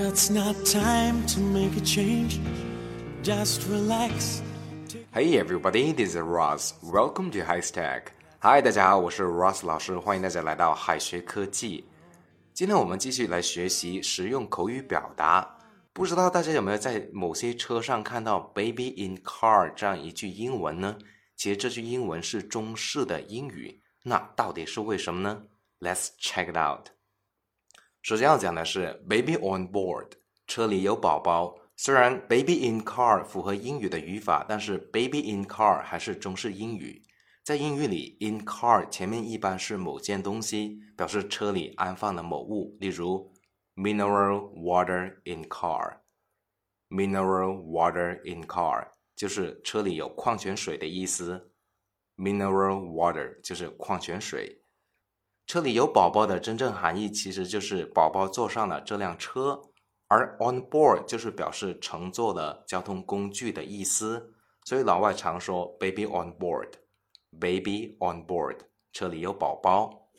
it's not time to make a change. Just relax. Hey everybody, this is Ross. Welcome to High Stack. Hi，大家好，我是 Ross 老师，欢迎大家来到海学科技。今天我们继续来学习实用口语表达。不知道大家有没有在某些车上看到 “baby in car” 这样一句英文呢？其实这句英文是中式的英语，那到底是为什么呢？Let's check it out。首先要讲的是 “baby on board”，车里有宝宝。虽然 “baby in car” 符合英语的语法，但是 “baby in car” 还是中式英语。在英语里，in car 前面一般是某件东西，表示车里安放了某物，例如 mineral water in car。mineral water in car 就是车里有矿泉水的意思。mineral water 就是矿泉水。车里有宝宝的真正含义其实就是宝宝坐上了这辆车，而 on board 就是表示乘坐的交通工具的意思。所以老外常说 baby on board。Baby on board，车里有宝宝。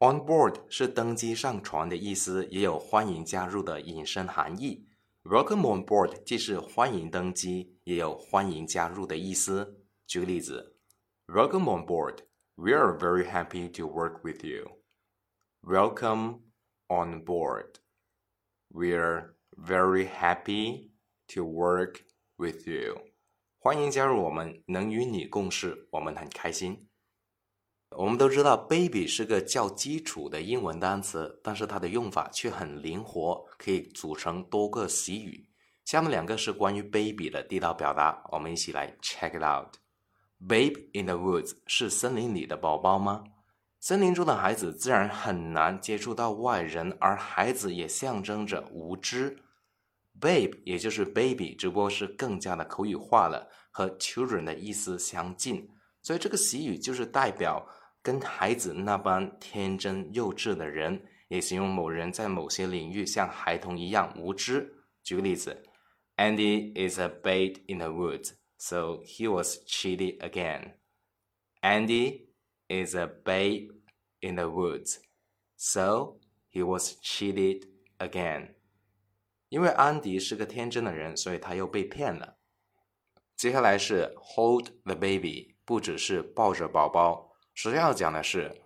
On board 是登机上船的意思，也有欢迎加入的引申含义。Welcome on board 既是欢迎登机，也有欢迎加入的意思。举个例子，Welcome on board. We are very happy to work with you. Welcome on board. We are very happy to work with you. 欢迎加入我们，能与你共事，我们很开心。我们都知道，baby 是个较基础的英文单词，但是它的用法却很灵活，可以组成多个习语。下面两个是关于 baby 的地道表达，我们一起来 check it out。Babe in the woods 是森林里的宝宝吗？森林中的孩子自然很难接触到外人，而孩子也象征着无知。Babe 也就是 baby，只不过是更加的口语化了，和 children 的意思相近，所以这个习语就是代表跟孩子那般天真幼稚的人，也形容某人在某些领域像孩童一样无知。举个例子，Andy is a babe in the woods, so he was cheated again. Andy is a babe in the woods, so he was cheated again. 因为安迪是个天真的人，所以他又被骗了。接下来是 hold the baby，不只是抱着宝宝，首先要讲的是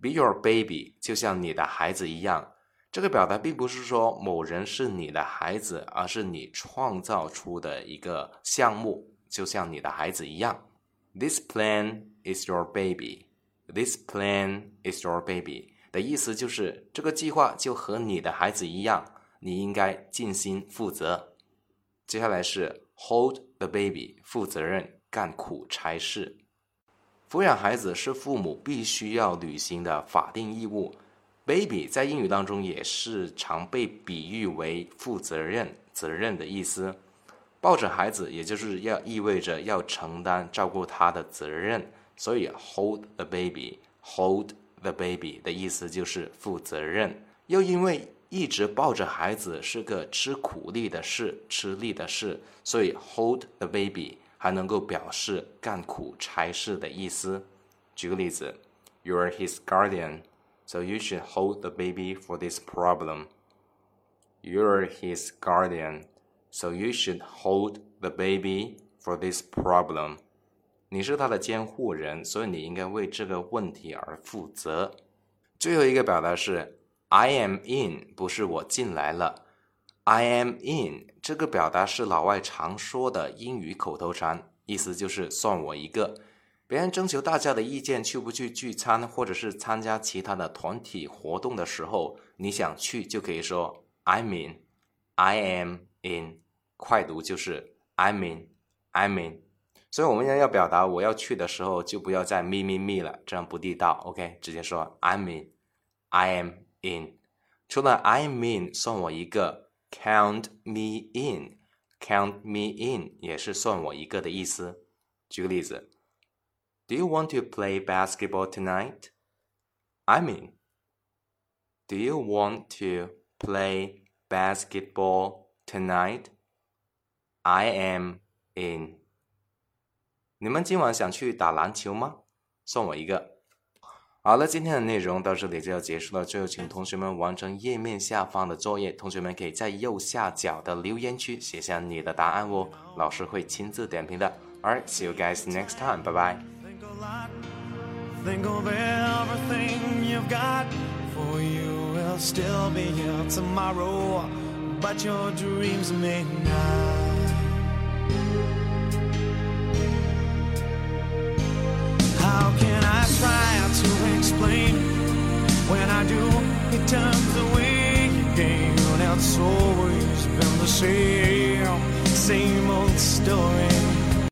be your baby，就像你的孩子一样。这个表达并不是说某人是你的孩子，而是你创造出的一个项目，就像你的孩子一样。This plan is your baby. This plan is your baby 的意思就是这个计划就和你的孩子一样。你应该尽心负责。接下来是 hold the baby，负责任干苦差事。抚养孩子是父母必须要履行的法定义务。baby 在英语当中也是常被比喻为负责任、责任的意思。抱着孩子，也就是要意味着要承担照顾他的责任。所以 hold the baby，hold the baby 的意思就是负责任。又因为一直抱着孩子是个吃苦力的事，吃力的事，所以 hold the baby 还能够表示干苦差事的意思。举个例子，You're his guardian, so you should hold the baby for this problem. You're his guardian, so you should hold the baby for this problem. 你是他的监护人，所以你应该为这个问题而负责。最后一个表达是。I am in 不是我进来了，I am in 这个表达是老外常说的英语口头禅，意思就是算我一个。别人征求大家的意见，去不去聚餐，或者是参加其他的团体活动的时候，你想去就可以说 I'm in，I am in，快读就是 I'm in，I'm in。所以我们要要表达我要去的时候，就不要再 me me me 了，这样不地道。OK，直接说 I'm in，I am。in，除了 I'm in 算我一个，count me in，count me in 也是算我一个的意思。举个例子，Do you want to play basketball tonight? I'm in. Do you want to play basketball tonight? I am in. 你们今晚想去打篮球吗？算我一个。好了，今天的内容到这里就要结束了。最后，请同学们完成页面下方的作业。同学们可以在右下角的留言区写下你的答案哦，老师会亲自点评的。Alright, see you guys next time. Bye bye. Think of everything you've got. For you will still be here tomorrow, but your dreams may not. many times the way you came, and it's always been the same, same old story.